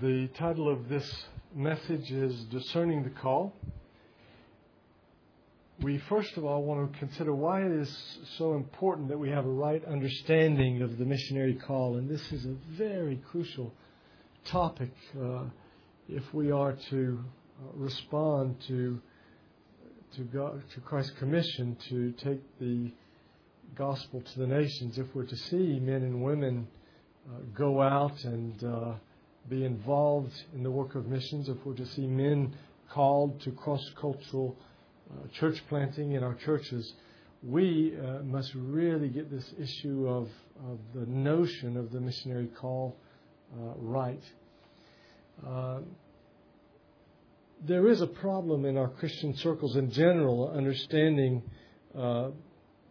The title of this message is Discerning the Call. We first of all want to consider why it is so important that we have a right understanding of the missionary call, and this is a very crucial topic uh, if we are to uh, respond to to, God, to Christ's commission to take the gospel to the nations. If we're to see men and women uh, go out and uh, be involved in the work of missions, if we're to see men called to cross cultural uh, church planting in our churches, we uh, must really get this issue of, of, the notion of the missionary call uh, right. Uh, there is a problem in our Christian circles in general understanding uh,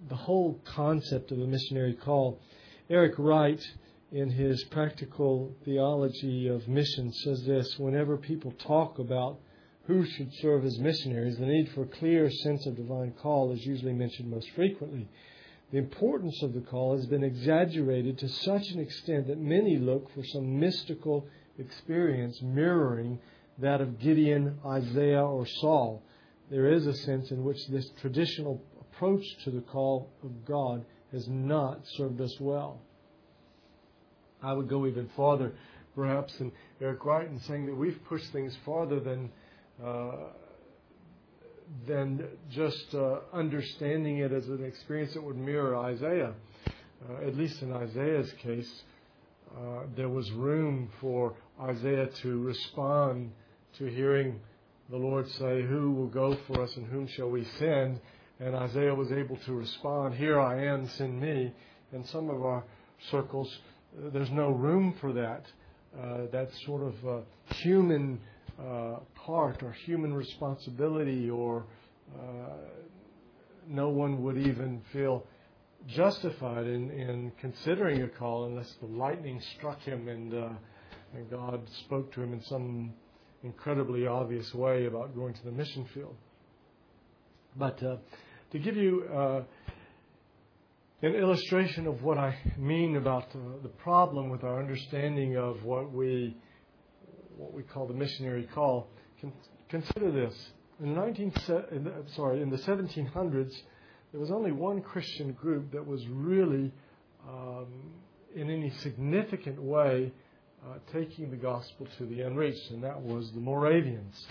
the whole concept of a missionary call. Eric Wright in his practical theology of mission says this whenever people talk about who should serve as missionaries, the need for a clear sense of divine call is usually mentioned most frequently. The importance of the call has been exaggerated to such an extent that many look for some mystical experience mirroring that of Gideon, Isaiah, or Saul. There is a sense in which this traditional approach to the call of God has not served us well. I would go even farther, perhaps, than Eric Wright in saying that we've pushed things farther than uh, than just uh, understanding it as an experience that would mirror Isaiah. Uh, at least in Isaiah's case, uh, there was room for Isaiah to respond to hearing the Lord say, Who will go for us and whom shall we send? And Isaiah was able to respond, Here I am, send me. And some of our circles, there's no room for that. Uh, that sort of uh, human uh, part or human responsibility, or uh, no one would even feel justified in, in considering a call unless the lightning struck him and, uh, and God spoke to him in some incredibly obvious way about going to the mission field. But uh, to give you an illustration of what I mean about uh, the problem with our understanding of what we what we call the missionary call. Con- consider this: in the 19 in the, sorry in the 1700s, there was only one Christian group that was really, um, in any significant way, uh, taking the gospel to the unreached, and that was the Moravians.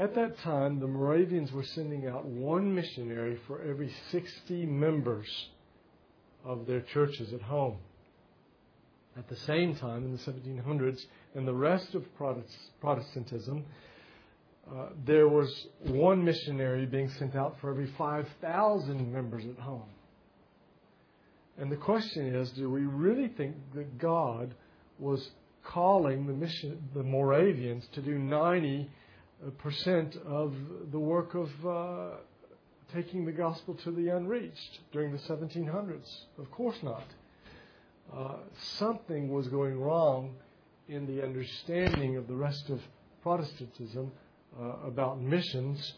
At that time, the Moravians were sending out one missionary for every 60 members of their churches at home. At the same time, in the 1700s, and the rest of Protestantism, uh, there was one missionary being sent out for every 5,000 members at home. And the question is do we really think that God was calling the, mission, the Moravians to do 90 percent of the work of uh, taking the gospel to the unreached during the 1700s? Of course not. Uh, something was going wrong in the understanding of the rest of Protestantism uh, about missions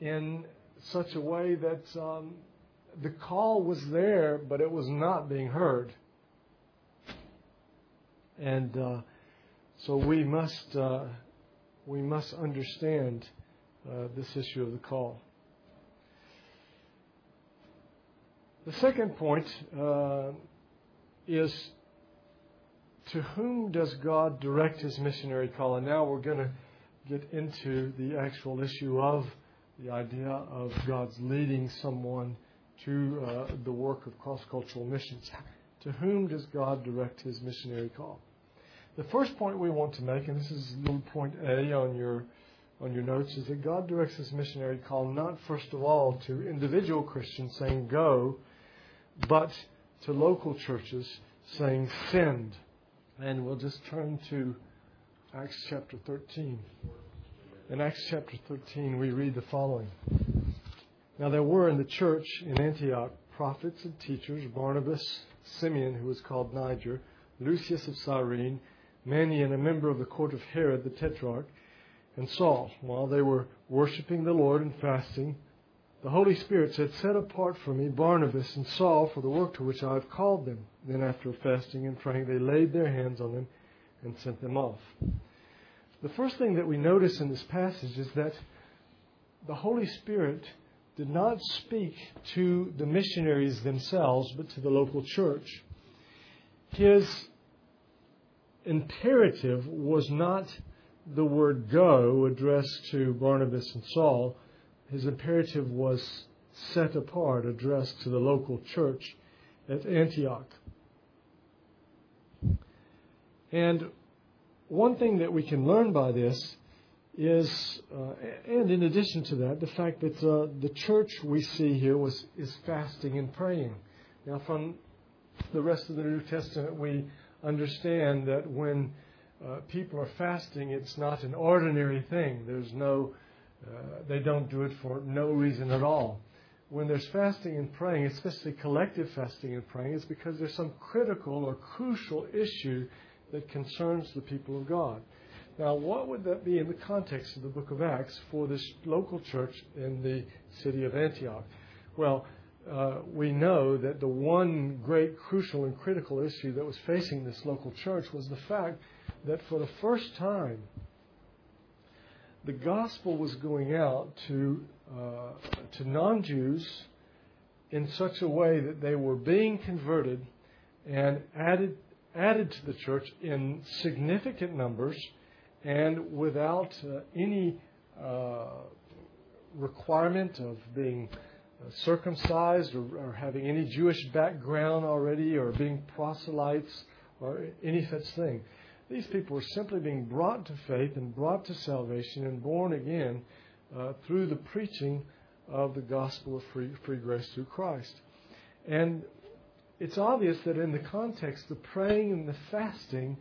in such a way that um, the call was there, but it was not being heard. And uh, so we must uh, we must understand uh, this issue of the call. The second point uh, is to whom does God direct his missionary call? And now we're going to get into the actual issue of the idea of God's leading someone to uh, the work of cross cultural missions. To whom does God direct his missionary call? The first point we want to make, and this is little point A on your on your notes, is that God directs His missionary call not first of all to individual Christians saying go, but to local churches saying send. And we'll just turn to Acts chapter 13. In Acts chapter 13, we read the following. Now there were in the church in Antioch prophets and teachers Barnabas, Simeon, who was called Niger, Lucius of Cyrene, Manaen, a member of the court of Herod the Tetrarch, and Saul, while they were worshiping the Lord and fasting, the Holy Spirit said, Set apart for me Barnabas and Saul for the work to which I have called them. Then, after fasting and praying, they laid their hands on them and sent them off. The first thing that we notice in this passage is that the Holy Spirit did not speak to the missionaries themselves, but to the local church. His imperative was not the word go addressed to Barnabas and Saul. His imperative was set apart, addressed to the local church at Antioch. And one thing that we can learn by this is, uh, and in addition to that, the fact that uh, the church we see here was is fasting and praying. Now, from the rest of the New Testament, we understand that when uh, people are fasting, it's not an ordinary thing. There's no, uh, they don't do it for no reason at all. When there's fasting and praying, especially collective fasting and praying, it's because there's some critical or crucial issue that concerns the people of God. Now, what would that be in the context of the book of Acts for this local church in the city of Antioch? Well, uh, we know that the one great, crucial, and critical issue that was facing this local church was the fact that for the first time, the gospel was going out to uh, to non-Jews in such a way that they were being converted and added added to the church in significant numbers and without uh, any uh, requirement of being circumcised or, or, having any Jewish background already or being proselytes or any such thing. These people were simply being brought to faith and brought to salvation and born again uh, through the preaching of the gospel of free, free grace through Christ. And it's obvious that in the context, the praying and the fasting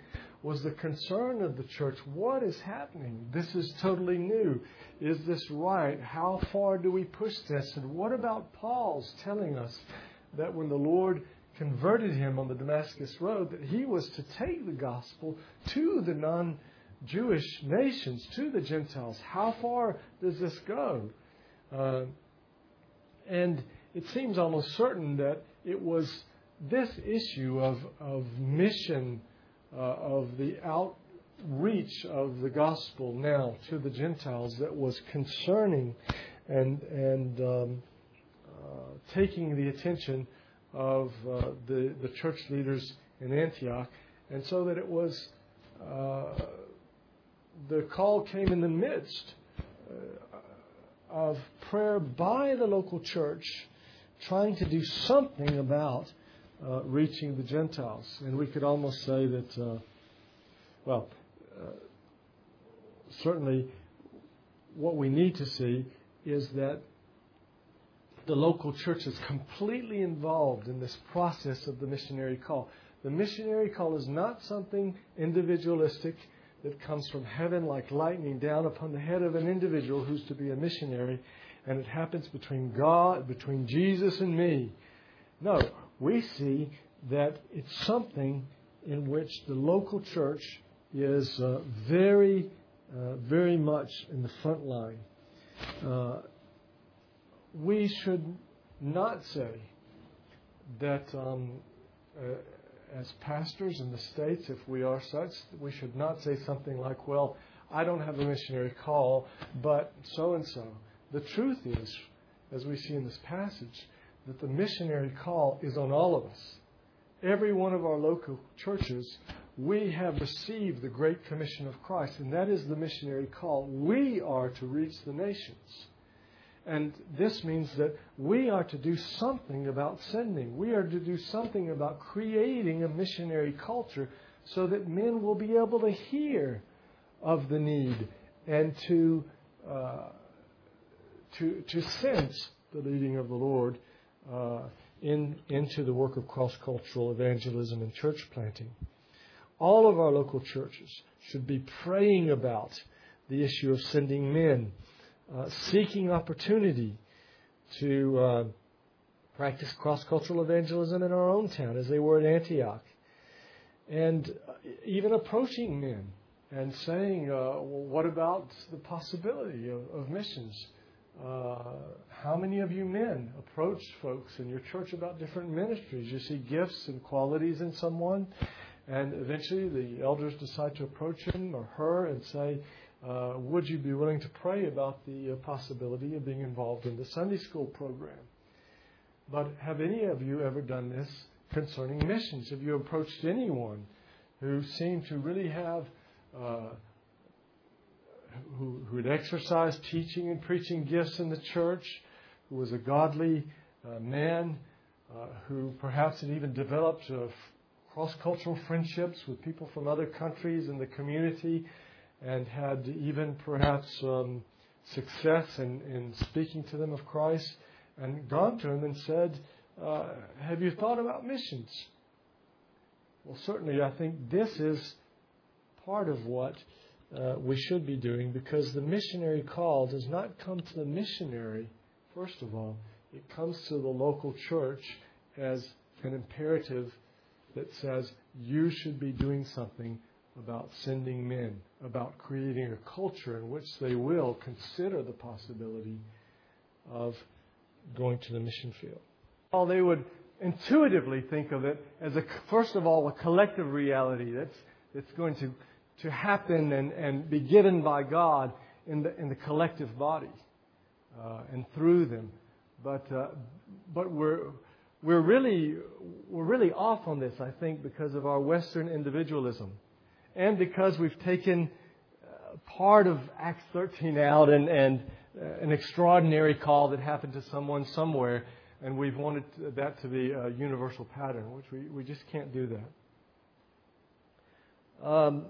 was the concern of the church. What is happening? This is totally new. Is this right? How far do we push this? And what about Paul's telling us that when the Lord converted him on the Damascus Road, that he was to take the gospel to the non Jewish nations, to the Gentiles? How far does this go? Uh, and it seems almost certain that it was this issue of, of mission of the outreach of the gospel now to the Gentiles that was concerning and and um, uh, taking the attention of uh, the the church leaders in Antioch, and so that it was uh, the call came in the midst uh, of prayer by the local church, trying to do something about uh, reaching the Gentiles. And we could almost say that, uh, well, uh, certainly what we need to see is that the local church is completely involved in this process of the missionary call. The missionary call is not something individualistic that comes from heaven like lightning down upon the head of an individual who's to be a missionary, and it happens between God, between Jesus and me. No, we see that it's something in which the local church is uh, very, uh, very much in the front line. Uh, we should not say that um, uh, as pastors in the States, if we are such, we should not say something like, well, I don't have a missionary call, but so and so. The truth is, as we see in this passage, that the missionary call is on all of us. Every one of our local churches, we have received the Great Commission of Christ, and that is the missionary call. We are to reach the nations. And this means that we are to do something about sending. We are to do something about creating a missionary culture so that men will be able to hear of the need and to, uh, to, to sense the leading of the Lord uh, in, into the work of cross cultural evangelism and church planting. All of our local churches should be praying about the issue of sending men, uh, seeking opportunity to uh, practice cross cultural evangelism in our own town as they were at Antioch. And even approaching men and saying, uh, well, what about the possibility of, of missions? How many of you men approach folks in your church about different ministries? You see gifts and qualities in someone, And eventually the elders decide to approach him or her and say, uh, Would you be willing to pray about the uh, possibility of being involved in the Sunday school program? But have any of you ever done this concerning missions? Have you approached anyone who seemed to really have, uh, who, who had exercised teaching and preaching gifts in the church, who was a godly uh, man, uh, who perhaps had even developed uh, cross cultural friendships with people from other countries in the community, and had even perhaps um, success in, in speaking to them of Christ? and gone to him and said, uh, Have you thought about missions? Well, certainly, I think this is part of what uh, we should be doing because the missionary call does not come to the missionary, first of all, it comes to the local church as an imperative that says you should be doing something about sending men, about creating a culture in which they will consider the possibility of going to the mission field. Well, they would intuitively think of it as a, first of all, a collective reality that's, that's going to, to happen and, and be given by God in the, in the collective body and through them. But, uh, but we're, we're, really, we're really off on this, I think, because of our Western individualism and because we've taken uh, part of Acts 13 out and, and uh, an extraordinary call that happened to someone somewhere, and we've wanted that to be a universal pattern, which we, we just can't do that. Um,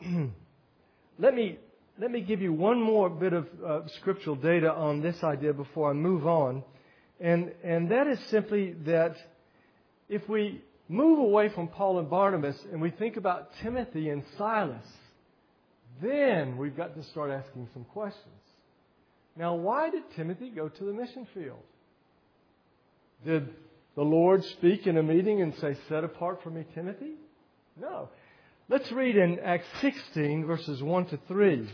let me let me give you one more bit of uh, scriptural data on this idea before I move on, and and that is simply that if we move away from Paul and Barnabas and we think about Timothy and Silas, then we've got to start asking some questions. Now, why did Timothy go to the mission field? Did the Lord speak in a meeting and say, Set apart for me Timothy? No. Let's read in Acts 16, verses 1 to 3.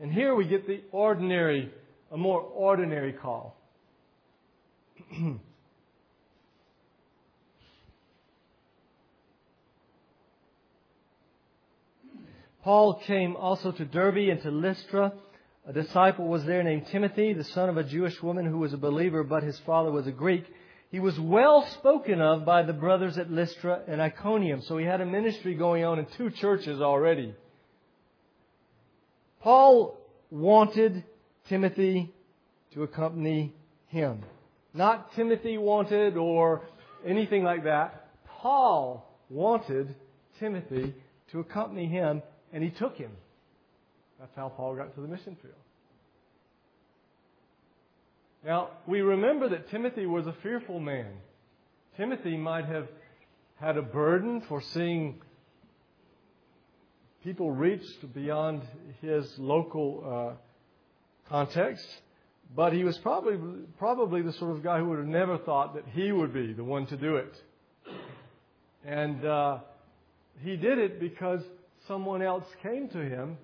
And here we get the ordinary, a more ordinary call. Paul came also to Derbe and to Lystra. A disciple was there named Timothy, the son of a Jewish woman who was a believer, but his father was a Greek. He was well spoken of by the brothers at Lystra and Iconium. So he had a ministry going on in two churches already. Paul wanted Timothy to accompany him. Not Timothy wanted or anything like that. Paul wanted Timothy to accompany him and he took him. That's how Paul got to the mission field. Now, we remember that Timothy was a fearful man. Timothy might have had a burden for seeing people reached beyond his local uh, context, but he was probably, probably the sort of guy who would have never thought that he would be the one to do it. And uh, he did it because someone else came to him,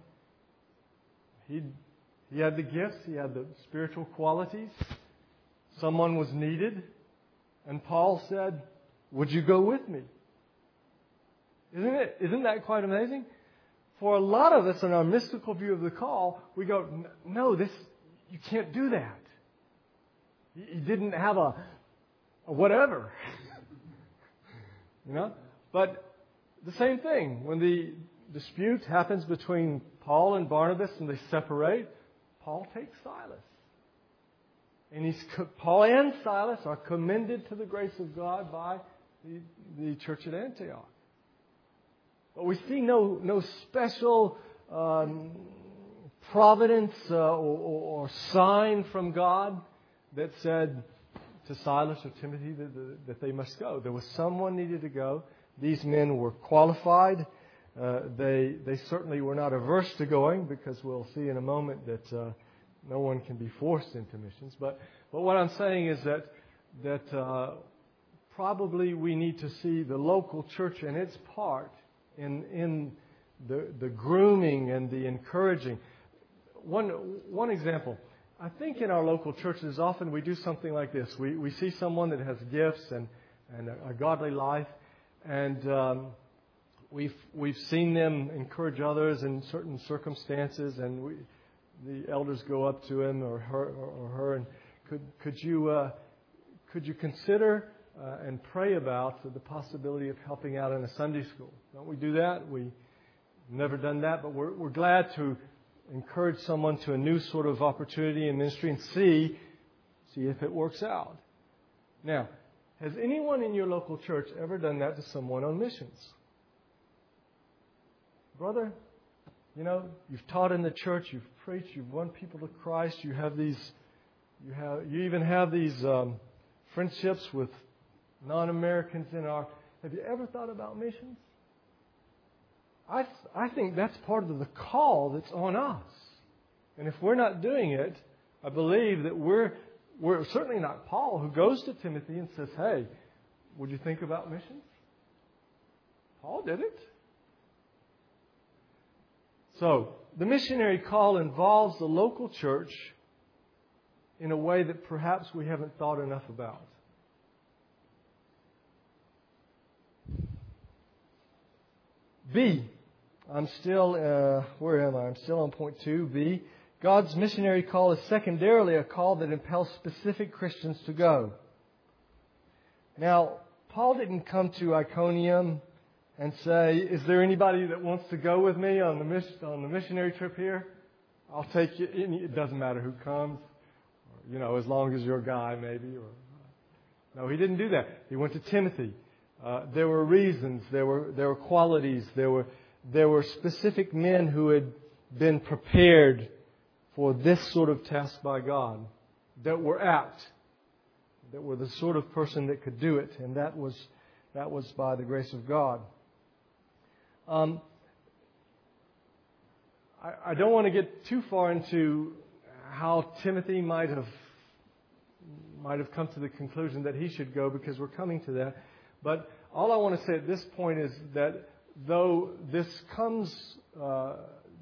he, he had the gifts, he had the spiritual qualities. Someone was needed. And Paul said, Would you go with me? Isn't, it, isn't that quite amazing? For a lot of us in our mystical view of the call, we go, No, this, you can't do that. You didn't have a, a whatever. you know? But the same thing. When the dispute happens between Paul and Barnabas and they separate, Paul takes Silas. And he's, Paul and Silas are commended to the grace of God by the, the church at Antioch. But we see no, no special um, providence uh, or, or, sign from God that said to Silas or Timothy that, that they must go. There was someone needed to go. These men were qualified. Uh, they, they certainly were not averse to going because we'll see in a moment that uh, no one can be forced into missions. But, but what I'm saying is that, that uh, probably we need to see the local church and its part in, in the, the grooming and the encouraging. One, one example. I think in our local churches often we do something like this. We, we see someone that has gifts and, and a, a godly life. And um, we've we've seen them encourage others in certain circumstances, and we, the elders go up to him or her or her and could could you uh, could you consider uh, and pray about the possibility of helping out in a Sunday school? Don't we do that? We've never done that, but we're we're glad to encourage someone to a new sort of opportunity in ministry and see see if it works out. Now, has anyone in your local church ever done that to someone on missions? Brother, you know, you've taught in the church, you've preached, you've won people to Christ, you have these, you have, you even have these um, friendships with non-Americans in our. Have you ever thought about missions? I, I think that's part of the call that's on us. And if we're not doing it, I believe that we're we're certainly not Paul who goes to Timothy and says, Hey, would you think about missions? Paul did it. So, the missionary call involves the local church in a way that perhaps we haven't thought enough about. B. I'm still, uh, where am I? I'm still on point two. B. God's missionary call is secondarily a call that impels specific Christians to go. Now, Paul didn't come to Iconium and say, Is there anybody that wants to go with me on the, mission, on the missionary trip here? I'll take you. It doesn't matter who comes, or, you know, as long as you're a guy, maybe. Or, no, he didn't do that. He went to Timothy. Uh, there were reasons, there were, there were qualities, there were, there were specific men who had been prepared for this sort of task by God that were apt, that were the sort of person that could do it, and that was that was by the grace of God. Um, I, I don't want to get too far into how Timothy might have might have come to the conclusion that he should go because we're coming to that. But all I want to say at this point is that though this comes uh,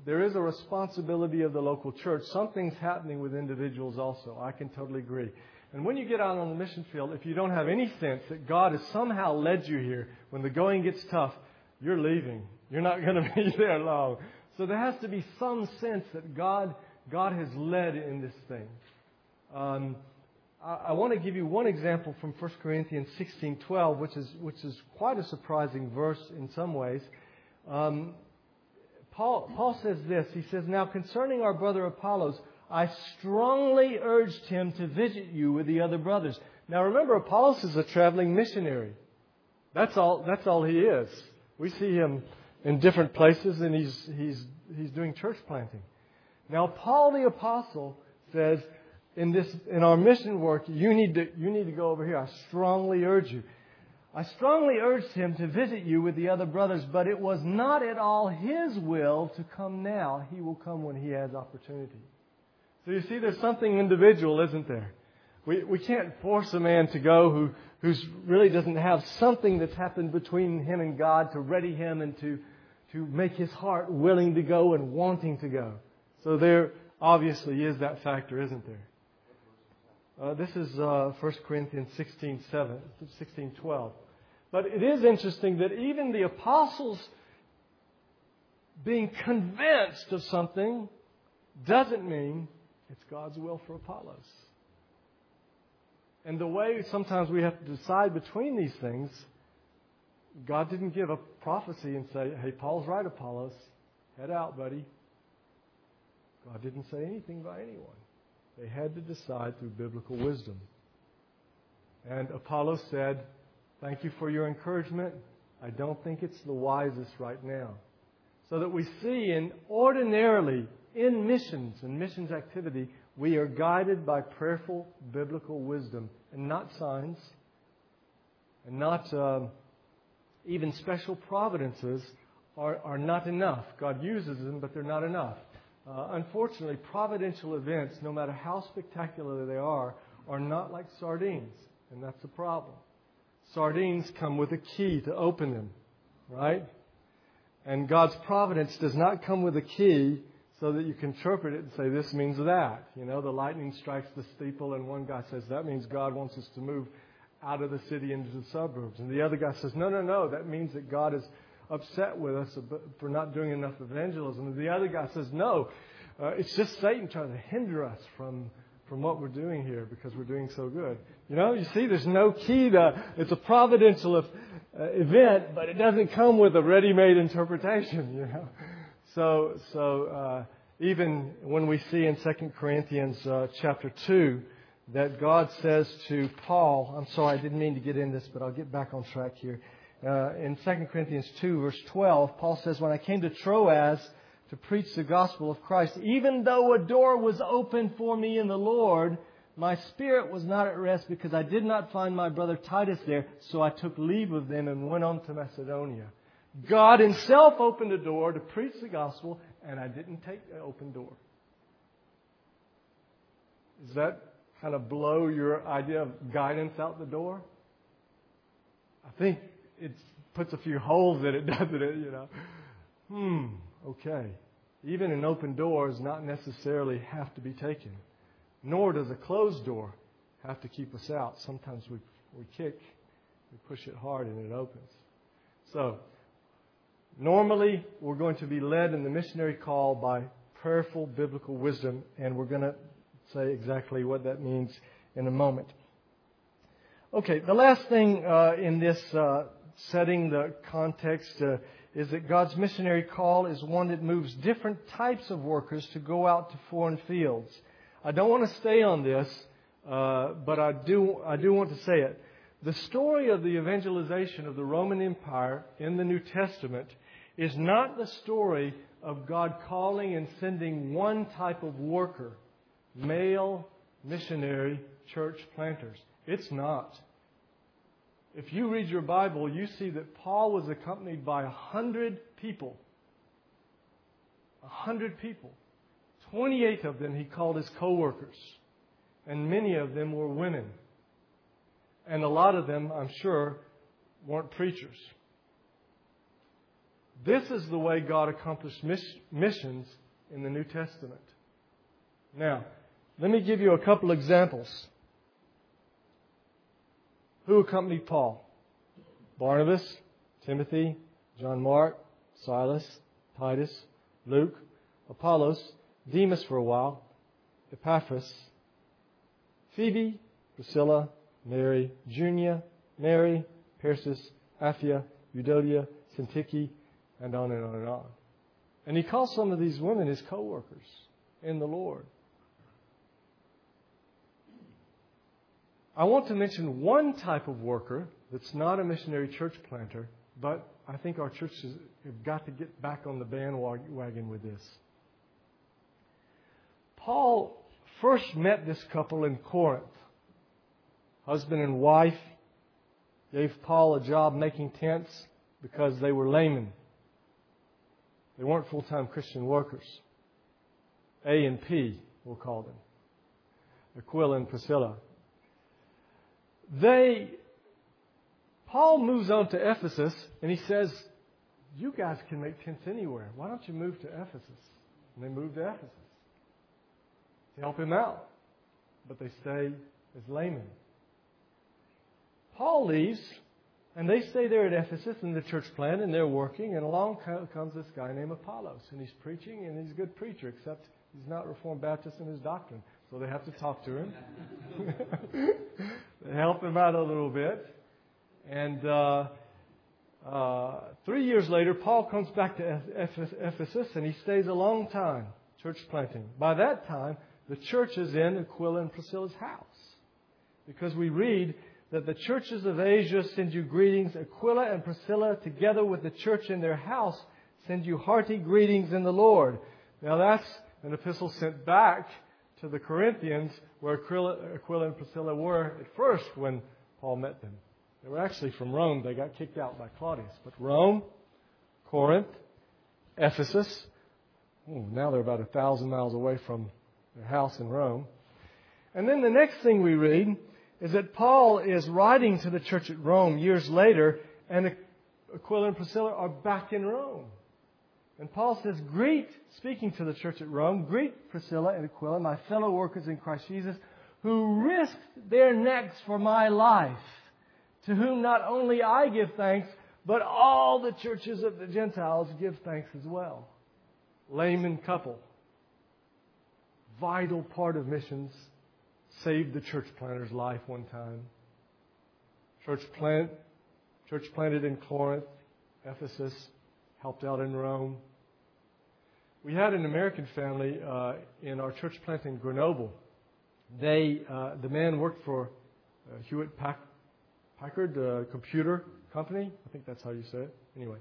there is a responsibility of the local church. Something's happening with individuals also. I can totally agree. And when you get out on the mission field, if you don't have any sense that God has somehow led you here, when the going gets tough, you're leaving. You're not going to be there long. So there has to be some sense that God, God has led in this thing. Um, I, want to give you one example from 1 Corinthians 16:12, which is which is quite a surprising verse in some ways. Um, Paul, Paul says this. He says, Now concerning our brother Apollos, I strongly urged him to visit you with the other brothers. Now remember, Apollos is a traveling missionary. That's all, that's all he is. We see him in different places and he's, he's, he's doing church planting. Now Paul the apostle says, in this, in our mission work, you need to, you need to go over here. I strongly urge you. I strongly urged him to visit you with the other brothers, but it was not at all his will to come now. He will come when he has opportunity. So you see, there's something individual, isn't there? We, we can't force a man to go who who's really doesn't have something that's happened between him and God to ready him and to, to make his heart willing to go and wanting to go. So there obviously is that factor, isn't there? Uh, this is uh, 1 Corinthians 16, 7, 16, 12. But it is interesting that even the apostles being convinced of something doesn't mean it's God's will for Apollos. And the way sometimes we have to decide between these things, God didn't give a prophecy and say, hey, Paul's right, Apollos. Head out, buddy. God didn't say anything by anyone. They had to decide through biblical wisdom. And Apollo said, Thank you for your encouragement. I don't think it's the wisest right now. So that we see in ordinarily in missions and missions activity, we are guided by prayerful biblical wisdom and not signs and not uh, even special providences are, are not enough. God uses them, but they're not enough. Uh, unfortunately, providential events, no matter how spectacular they are, are not like sardines, and that's the problem. Sardines come with a key to open them, right? And God's providence does not come with a key so that you can interpret it and say, this means that. You know, the lightning strikes the steeple, and one guy says, that means God wants us to move out of the city into the suburbs. And the other guy says, no, no, no, that means that God is upset with us for not doing enough evangelism. And the other guy says, no, uh, it's just Satan trying to hinder us from, from what we're doing here because we're doing so good. You know, you see, there's no key to, it's a providential uh, event, but it doesn't come with a ready-made interpretation, you know. So, so, uh, even when we see in 2 Corinthians uh, chapter 2 that God says to Paul, I'm sorry, I didn't mean to get in this, but I'll get back on track here. Uh, in 2 Corinthians 2, verse 12, Paul says, When I came to Troas to preach the gospel of Christ, even though a door was open for me in the Lord, my spirit was not at rest because I did not find my brother Titus there, so I took leave of them and went on to Macedonia. God Himself opened a door to preach the gospel, and I didn't take the open door. Does that kind of blow your idea of guidance out the door? I think it puts a few holes in it, doesn't it? You know, hmm, okay. Even an open door does not necessarily have to be taken, nor does a closed door have to keep us out. Sometimes we we kick, we push it hard, and it opens. So Normally, we're going to be led in the missionary call by prayerful biblical wisdom, and we're going to say exactly what that means in a moment. Okay, the last thing uh, in this uh, setting, the context, uh, is that God's missionary call is one that moves different types of workers to go out to foreign fields. I don't want to stay on this, uh, but I do, I do want to say it. The story of the evangelization of the Roman Empire in the New Testament is not the story of God calling and sending one type of worker, male missionary church planters. It's not. If you read your Bible, you see that Paul was accompanied by a hundred people. A hundred people. Twenty-eight of them he called his co-workers. And many of them were women. And a lot of them, I'm sure, weren't preachers. This is the way God accomplished missions in the New Testament. Now, let me give you a couple examples. Who accompanied Paul? Barnabas, Timothy, John Mark, Silas, Titus, Luke, Apollos, Demas for a while, Epaphras, Phoebe, Priscilla, Mary, Junia, Mary, Persis, Apphia, Euodia, Syntyche, and on and on and on. And he calls some of these women his co-workers in the Lord. I want to mention one type of worker that's not a missionary church planter, but I think our churches have got to get back on the bandwagon with this. Paul first met this couple in Corinth. Husband and wife gave Paul a job making tents because they were laymen. They weren't full time Christian workers. A and P, we'll call them. Aquila and Priscilla. They, Paul moves on to Ephesus and he says, You guys can make tents anywhere. Why don't you move to Ephesus? And they move to Ephesus to help him out. But they stay as laymen. Paul leaves and they stay there at Ephesus in the church plant, and they're working, and along comes this guy named Apollos, and he's preaching, and he's a good preacher, except he's not Reformed Baptist in his doctrine. So they have to talk to him. help him out a little bit. And uh, uh, three years later, Paul comes back to Ephesus, and he stays a long time church planting. By that time, the church is in Aquila and Priscilla's house. Because we read that the churches of Asia send you greetings. Aquila and Priscilla, together with the church in their house, send you hearty greetings in the Lord. Now that's an epistle sent back to the Corinthians where Aquila, and Priscilla were at first when Paul met them. They were actually from Rome. They got kicked out by Claudius. But Rome, Corinth, Ephesus, ooh, now they're about a thousand miles away from their house in Rome. And then the next thing we read is that Paul is writing to the church at Rome years later, and Aquila and Priscilla are back in Rome. And Paul says, Greet, speaking to the church at Rome, greet Priscilla and Aquila, my fellow workers in Christ Jesus, who risked their necks for my life. to whom not only I give thanks, but all the churches of the Gentiles give thanks as well. Layman couple. Vital part of missions. Saved the church planter's life one time. Church plant, church planted in Corinth, Ephesus, helped out in Rome. We had an American family uh, in our church plant in Grenoble. They, uh, the man worked for uh, Hewlett Packard uh, Computer Company. I think that's how you say it. Anyway,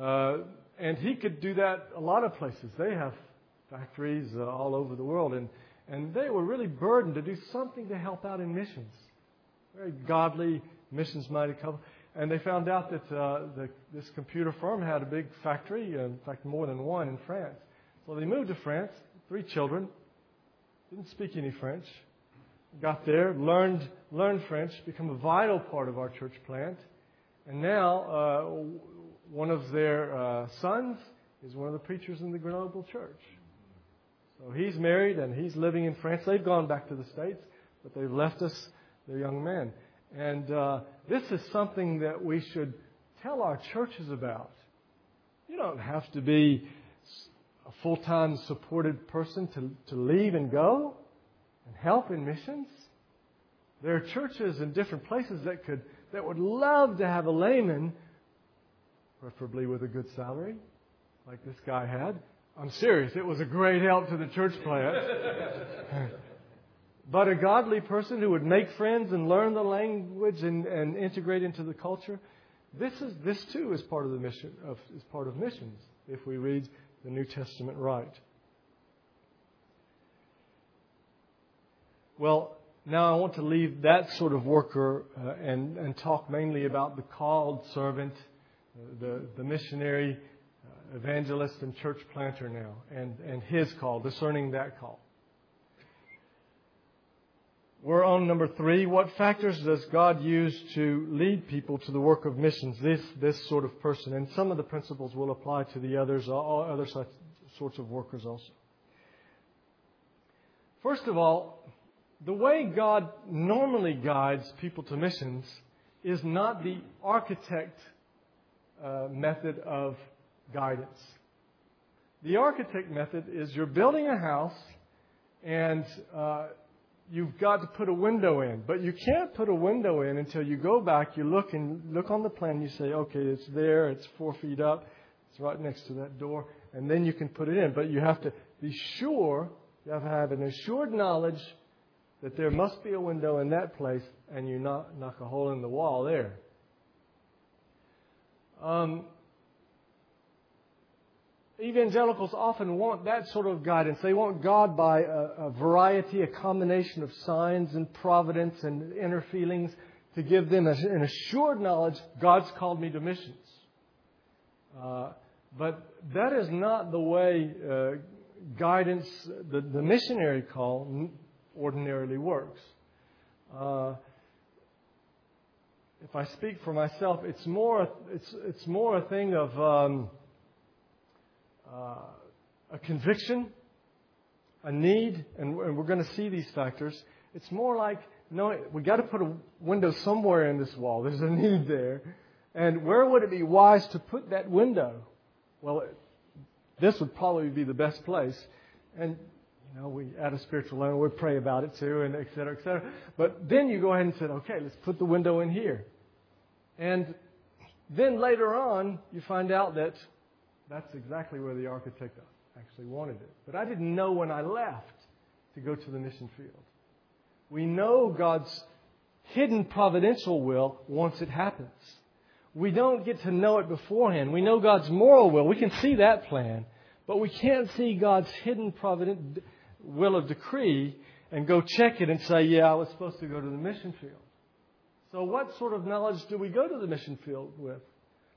uh, and he could do that a lot of places. They have factories uh, all over the world, and and they were really burdened to do something to help out in missions. Very godly missions minded couple. And they found out that uh, the, this computer firm had a big factory, in fact, more than one in France. So they moved to France, three children, didn't speak any French, got there, learned, learned French, become a vital part of our church plant. And now, uh, one of their uh, sons is one of the preachers in the Grenoble church. So he's married and he's living in France. They've gone back to the States, but they've left us their young man. And uh, this is something that we should tell our churches about. You don't have to be a full time supported person to, to leave and go and help in missions. There are churches in different places that could that would love to have a layman, preferably with a good salary, like this guy had. I'm serious. It was a great help to the church plant. but a godly person who would make friends and learn the language and, and integrate into the culture. This is this too is part of the mission of is part of missions if we read the New Testament right. Well, now I want to leave that sort of worker uh, and, and talk mainly about the called servant, uh, the, the missionary, uh, evangelist, and church planter now, and, and his call, discerning that call. We're on number three. What factors does God use to lead people to the work of missions? This, this sort of person. And some of the principles will apply to the others, all other such, sorts of workers also. First of all, the way God normally guides people to missions is not the architect uh, method of guidance. The architect method is you're building a house and uh, you've got to put a window in. But you can't put a window in until you go back, you look and look on the plan, you say, okay, it's there, it's four feet up, it's right next to that door, and then you can put it in. But you have to be sure, you have to have an assured knowledge that there must be a window in that place, and you not knock a hole in the wall there. Um, evangelicals often want that sort of guidance. They want God by a, a, variety, a combination of signs and providence and inner feelings to give them an assured knowledge God's called me to missions. Uh, but that is not the way uh, guidance, the, the, missionary call, ordinarily works. Uh, if I speak for myself, it's more it's it's more a thing of um, uh, a conviction, a need, and we're going to see these factors. It's more like, no, we got to put a window somewhere in this wall. There's a need there. And where would it be wise to put that window? Well, this would probably be the best place. And, you know, we add a spiritual level, we pray about it too, and et cetera, et cetera. But then you go ahead and say, okay, let's put the window in here. And then later on, you find out that that's exactly where the architect actually wanted it. But I didn't know when I left to go to the mission field. We know God's hidden providential will once it happens. We don't get to know it beforehand. We know God's moral will. We can see that plan. But we can't see God's hidden provident will of decree and go check it and say, yeah, I was supposed to go to the mission field. So what sort of knowledge do we go to the mission field with?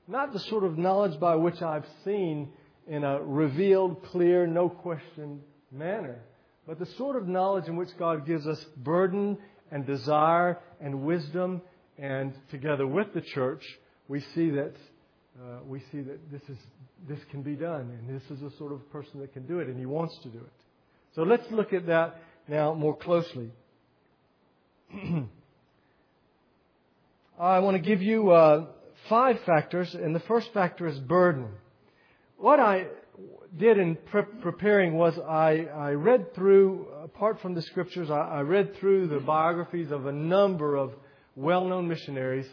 Not the sort of knowledge by which I've seen in a revealed, clear, no question manner, but the sort of knowledge in which God gives us burden and desire and wisdom, and together with the church, we see that uh, we see that this is this can be done, and this is the sort of person that can do it, and he wants to do it. So let's look at that now more closely. I want to give you uh, five factors, and the first factor is burden. What I did in pre- preparing was I, I, read through, apart from the scriptures, I, I read through the biographies of a number of well known missionaries,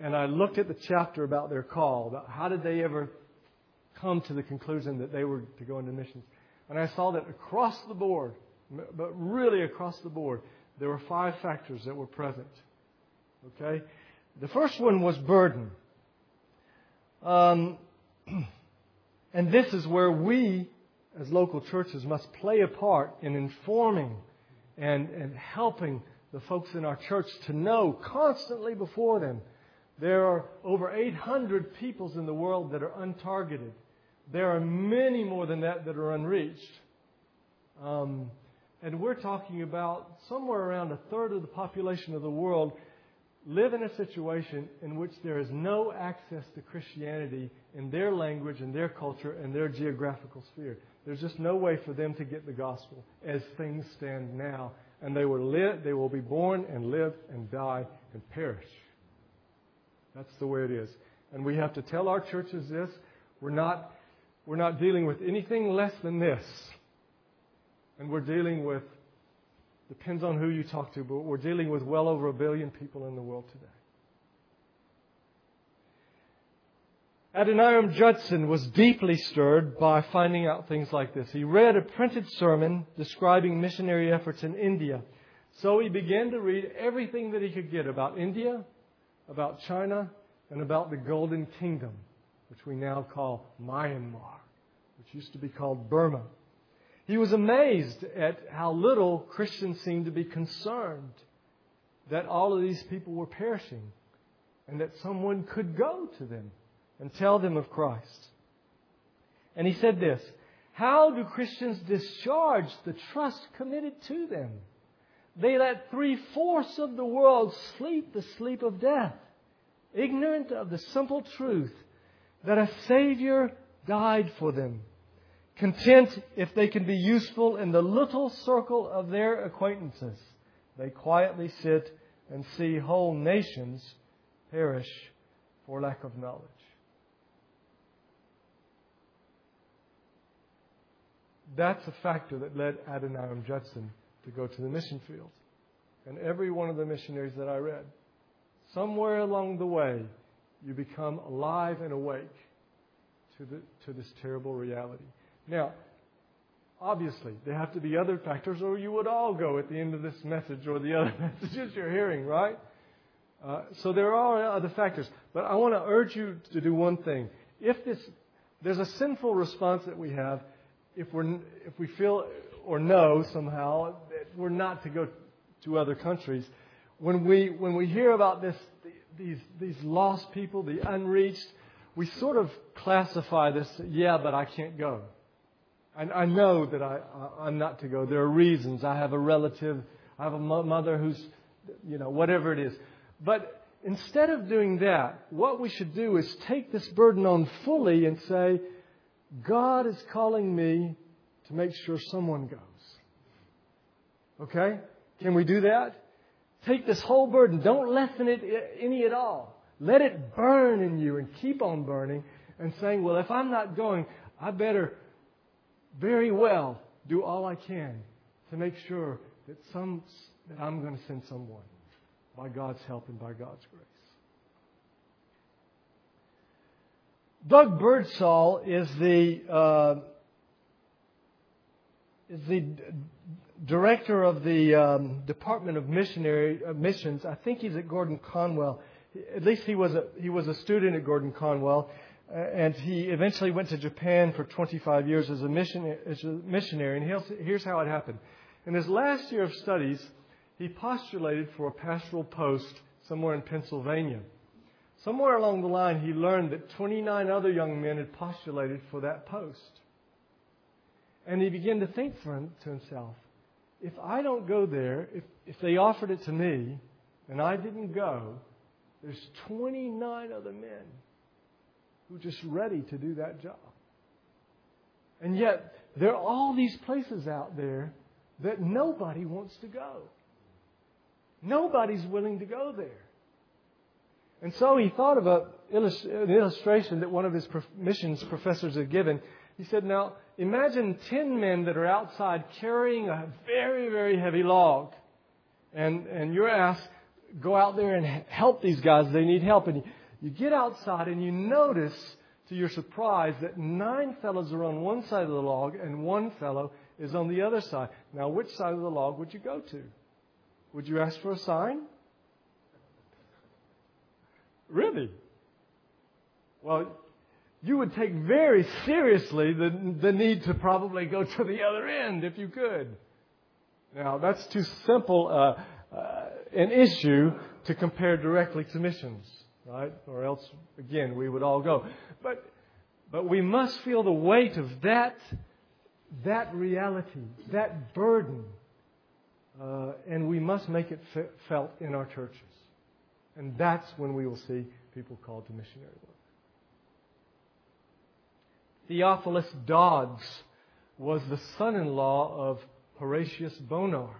and I looked at the chapter about their call, about how did they ever come to the conclusion that they were to go into missions. And I saw that across the board, but really across the board, there were five factors that were present. Okay? The first one was burden. Um, and this is where we, as local churches, must play a part in informing and, and helping the folks in our church to know constantly before them there are over 800 peoples in the world that are untargeted. There are many more than that that are unreached. Um, and we're talking about somewhere around a third of the population of the world live in a situation in which there is no access to Christianity in their language and their culture and their geographical sphere. There's just no way for them to get the gospel as things stand now. And they will live, they will be born and live and die and perish. That's the way it is. And we have to tell our churches this. We're not, we're not dealing with anything less than this. And we're dealing with Depends on who you talk to, but we're dealing with well over a billion people in the world today. Adoniram Judson was deeply stirred by finding out things like this. He read a printed sermon describing missionary efforts in India. So he began to read everything that he could get about India, about China, and about the Golden Kingdom, which we now call Myanmar, which used to be called Burma. He was amazed at how little Christians seemed to be concerned that all of these people were perishing and that someone could go to them and tell them of Christ. And he said this How do Christians discharge the trust committed to them? They let three fourths of the world sleep the sleep of death, ignorant of the simple truth that a Savior died for them Content if they can be useful in the little circle of their acquaintances. They quietly sit and see whole nations perish for lack of knowledge. That's a factor that led Adoniram Judson to go to the mission field. And every one of the missionaries that I read, somewhere along the way, you become alive and awake to, the, to this terrible reality. Now, obviously, there have to be other factors, or you would all go at the end of this message or the other messages you're hearing, right? Uh, so there are other factors. But I want to urge you to do one thing. If this, there's a sinful response that we have if, we're, if we feel or know somehow that we're not to go to other countries. When we, when we hear about this, these, these lost people, the unreached, we sort of classify this, yeah, but I can't go. I, I know that I, I'm not to go. There are reasons. I have a relative. I have a mother who's, you know, whatever it is. But instead of doing that, what we should do is take this burden on fully and say, God is calling me to make sure someone goes. Okay? Can we do that? Take this whole burden. Don't lessen it eh, any at all. Let it burn in you and keep on burning and saying, well, if I'm not going, I better very well do all I can to make sure that some that I'm going to send someone by God's help and by God's grace. Doug Birdsall is the uh, is the director of the um, Department of Missionary uh, Missions. I think he's at Gordon Conwell. At least he was a he was a student at Gordon Conwell, and he eventually went to Japan for 25 years as a, missionary. And here's how it happened. In his last year of studies, he postulated for a pastoral post somewhere in Pennsylvania. Somewhere along the line, he learned that 29 other young men had postulated for that post. And he began to think him, to himself, if I don't go there, if, if they offered it to me and I didn't go, there's 29 other men who are just ready to do that job. And yet, there are all these places out there that nobody wants to go. Nobody's willing to go there. And so he thought of a, an illustration that one of his missions professors had given. He said, Now, imagine 10 men that are outside carrying a very, very heavy log. And, and you're asked, go out there and help these guys. They need help. And you, get outside and you notice, to your surprise, that nine fellows are on one side of the log and one fellow is on the other side. Now, which side of the log would you go to? Would you ask for a sign? Really? Well, you would take very seriously the, the need to probably go to the other end if you could. Now, that's too simple uh, uh, an issue to compare directly to missions, right? Or else, again, we would all go. But, but we must feel the weight of that, that reality, that burden, uh, and we must make it f- felt in our churches. And that's when we will see people called to missionary work. Theophilus Dodds was the son in law of Horatius Bonar.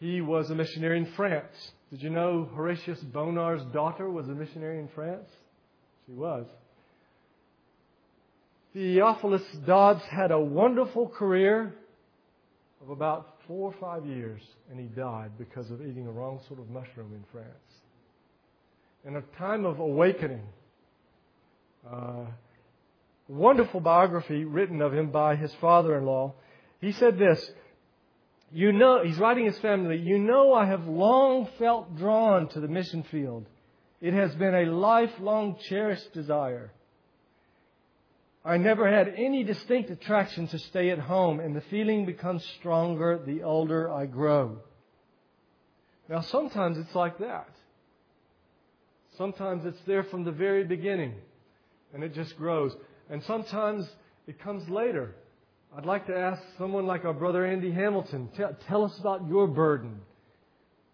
He was a missionary in France. Did you know Horatius Bonar's daughter was a missionary in France? She was. Theophilus Dodds had a wonderful career of about four or five years, and he died because of eating a wrong sort of mushroom in France. In a time of awakening, uh, wonderful biography written of him by his father in law. He said this You know, he's writing his family, you know, I have long felt drawn to the mission field. It has been a lifelong cherished desire. I never had any distinct attraction to stay at home, and the feeling becomes stronger the older I grow. Now, sometimes it's like that. Sometimes it's there from the very beginning, and it just grows. And sometimes it comes later. I'd like to ask someone like our brother Andy Hamilton, tell, tell us about your burden.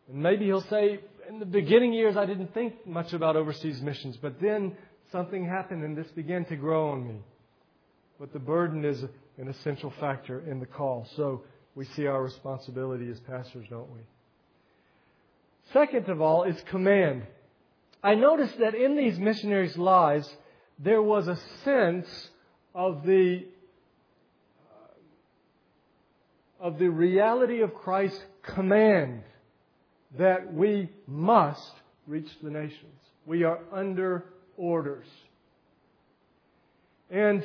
And maybe he'll say, in the beginning years, I didn't think much about overseas missions, but then something happened and this began to grow on me. But the burden is an essential factor in the call. So we see our responsibility as pastors, don't we? Second of all is command. I noticed that in these missionaries' lives, there was a sense of the uh, of the reality of Christ's command that we must reach the nations. We are under orders. And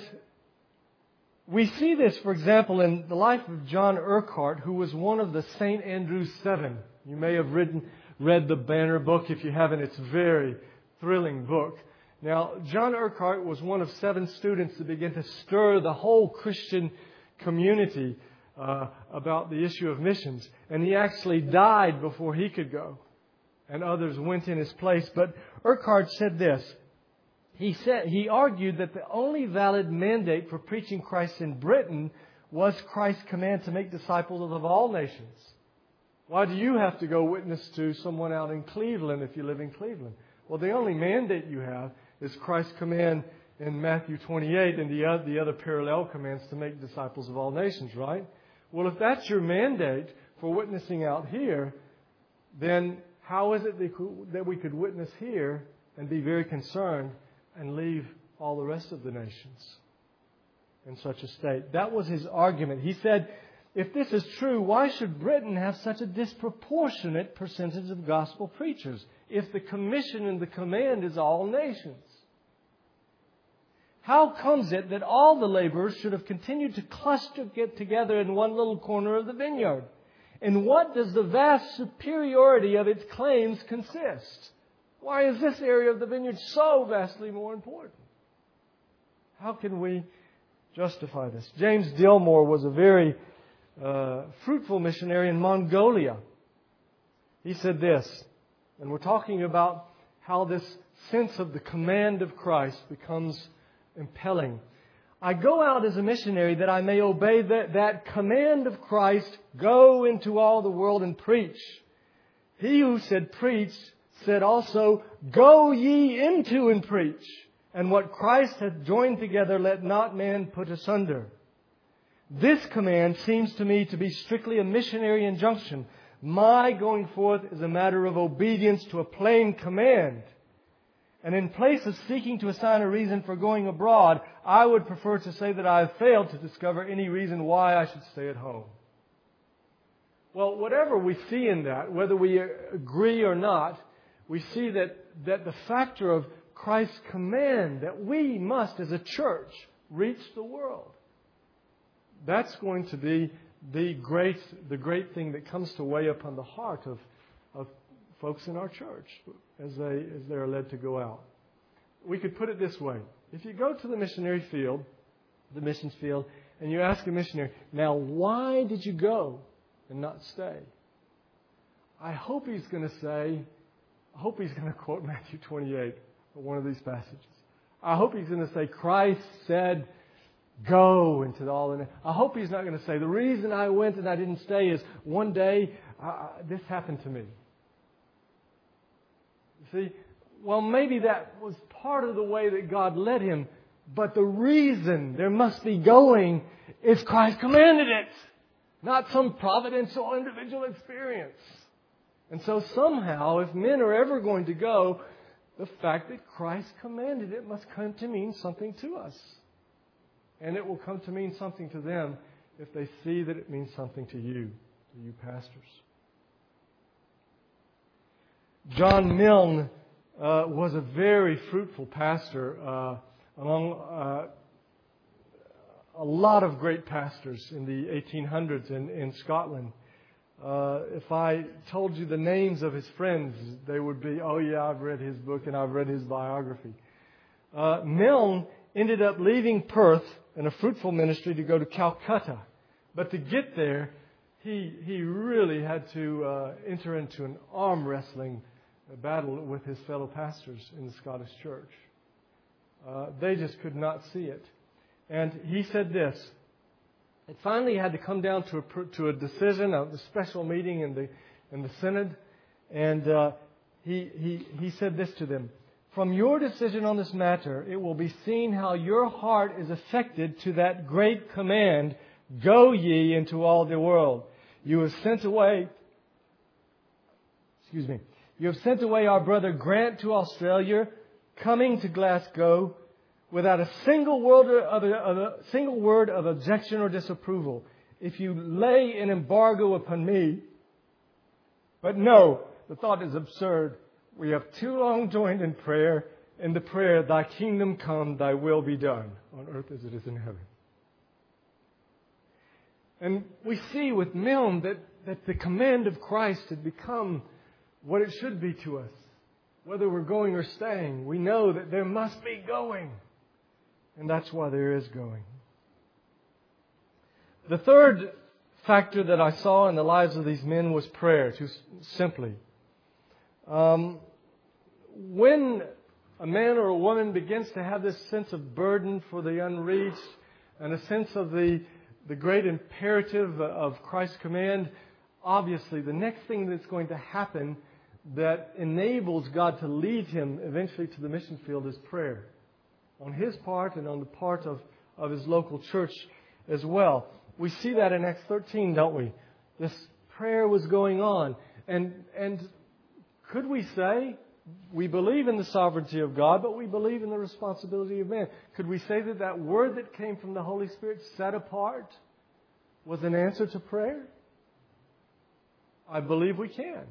we see this, for example, in the life of John Urquhart, who was one of the St. Andrew's Seven. You may have written, read the Banner book. If you haven't, it's a very thrilling book. Now, John Urquhart was one of seven students that began to stir the whole Christian community uh, about the issue of missions. And he actually died before he could go. And others went in his place. But Urquhart said this he said he argued that the only valid mandate for preaching Christ in Britain was Christ's command to make disciples of all nations. Why do you have to go witness to someone out in Cleveland if you live in Cleveland? Well, the only mandate you have is Christ's command in Matthew 28 and the other, the other parallel commands to make disciples of all nations, right? Well, if that's your mandate for witnessing out here, then how is it that we could witness here and be very concerned and leave all the rest of the nations in such a state. That was his argument. He said, if this is true, why should Britain have such a disproportionate percentage of gospel preachers if the commission and the command is all nations? How comes it that all the laborers should have continued to cluster get together in one little corner of the vineyard? And what does the vast superiority of its claims consist? Why is this area of the vineyard so vastly more important? How can we justify this? James Gilmour was a very uh, fruitful missionary in Mongolia. He said this, and we're talking about how this sense of the command of Christ becomes impelling. I go out as a missionary that I may obey that, that command of Christ, go into all the world and preach. He who said preach said also, Go ye into and preach, and what Christ hath joined together let not man put asunder. This command seems to me to be strictly a missionary injunction, My going forth is a matter of obedience to a plain command. And in place of seeking to assign a reason for going abroad, I would prefer to say that I have failed to discover any reason why I should stay at home. Well, whatever we see in that, whether we agree or not, we see that, that the factor of Christ's command that we must, as a church, reach the world. That's going to be the great, the great thing that comes to weigh upon the heart of, of folks in our church as they, as they are led to go out. We could put it this way. If you go to the missionary field, the missions field, and you ask a missionary, now why did you go and not stay? I hope he's going to say, I hope he's going to quote Matthew 28 or one of these passages. I hope he's going to say, Christ said, go into all the. I hope he's not going to say, the reason I went and I didn't stay is one day uh, this happened to me. See, well, maybe that was part of the way that God led him, but the reason there must be going is Christ commanded it, not some providential individual experience. And so somehow, if men are ever going to go, the fact that Christ commanded it must come to mean something to us. And it will come to mean something to them if they see that it means something to you, to you pastors. John Milne uh, was a very fruitful pastor uh, among uh, a lot of great pastors in the 1800s in, in Scotland. Uh, if I told you the names of his friends, they would be, oh yeah, I've read his book and I've read his biography. Uh, Milne ended up leaving Perth in a fruitful ministry to go to Calcutta. But to get there, he, he really had to uh, enter into an arm wrestling a battle with his fellow pastors in the Scottish church. Uh, they just could not see it. And he said this. It finally had to come down to a, to a decision, a, a special meeting in the, in the Synod. And uh, he, he, he said this to them From your decision on this matter, it will be seen how your heart is affected to that great command Go ye into all the world. You have sent away, excuse me, you have sent away our brother Grant to Australia, coming to Glasgow without a single word of, a, single word of objection or disapproval. If you lay an embargo upon me, but no, the thought is absurd. We have too long joined in prayer, in the prayer, Thy kingdom come, Thy will be done, on earth as it is in heaven. And we see with Milne that, that the command of Christ had become what it should be to us. Whether we're going or staying, we know that there must be going. And that's why there is going. The third factor that I saw in the lives of these men was prayer, too simply. Um, when a man or a woman begins to have this sense of burden for the unreached and a sense of the, the great imperative of Christ's command, obviously the next thing that's going to happen that enables God to lead him eventually to the mission field is prayer. On his part and on the part of, of his local church as well. We see that in Acts 13, don't we? This prayer was going on. And, and could we say we believe in the sovereignty of God, but we believe in the responsibility of man? Could we say that that word that came from the Holy Spirit, set apart, was an answer to prayer? I believe we can.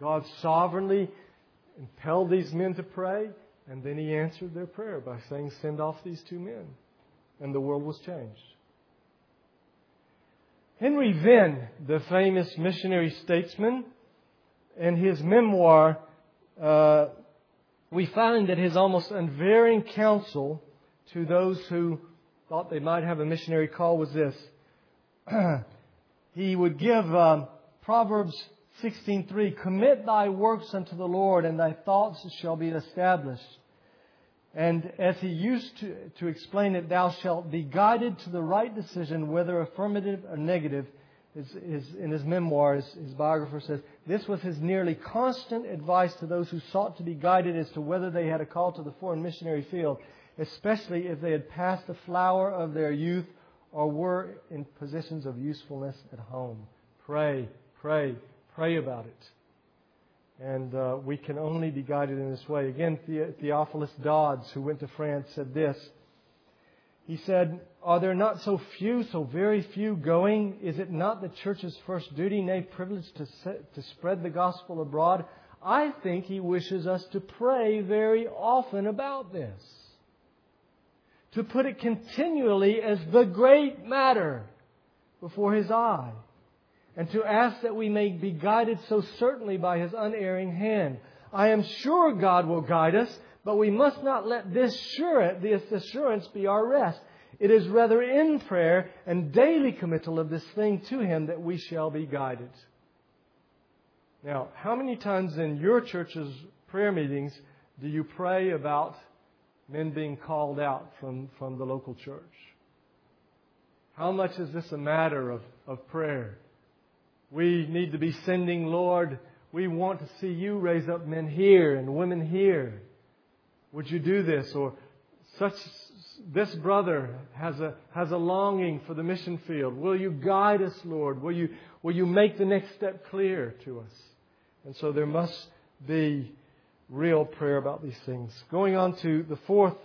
God sovereignly impelled these men to pray, and then he answered their prayer by saying, Send off these two men. And the world was changed. Henry Venn, the famous missionary statesman, in his memoir, uh, we find that his almost unvarying counsel to those who thought they might have a missionary call was this. he would give uh, Proverbs 16:3 Commit thy works unto the Lord and thy thoughts shall be established. And as he used to, to explain it, thou shalt be guided to the right decision, whether affirmative or negative. His, his, in his memoirs, his biographer says, this was his nearly constant advice to those who sought to be guided as to whether they had a call to the foreign missionary field, especially if they had passed the flower of their youth or were in positions of usefulness at home. Pray, pray, pray about it. And uh, we can only be guided in this way. Again, the- Theophilus Dodds, who went to France, said this. He said, Are there not so few, so very few going? Is it not the church's first duty, nay, privilege, to, set, to spread the gospel abroad? I think he wishes us to pray very often about this. To put it continually as the great matter before his eye. And to ask that we may be guided so certainly by his unerring hand. I am sure God will guide us, but we must not let this assurance be our rest. It is rather in prayer and daily committal of this thing to him that we shall be guided. Now, how many times in your church's prayer meetings do you pray about men being called out from, from the local church? How much is this a matter of, of prayer? We need to be sending, Lord, we want to see you raise up men here and women here. Would you do this? Or such this brother has a has a longing for the mission field. Will you guide us, Lord? Will you will you make the next step clear to us? And so there must be real prayer about these things. Going on to the fourth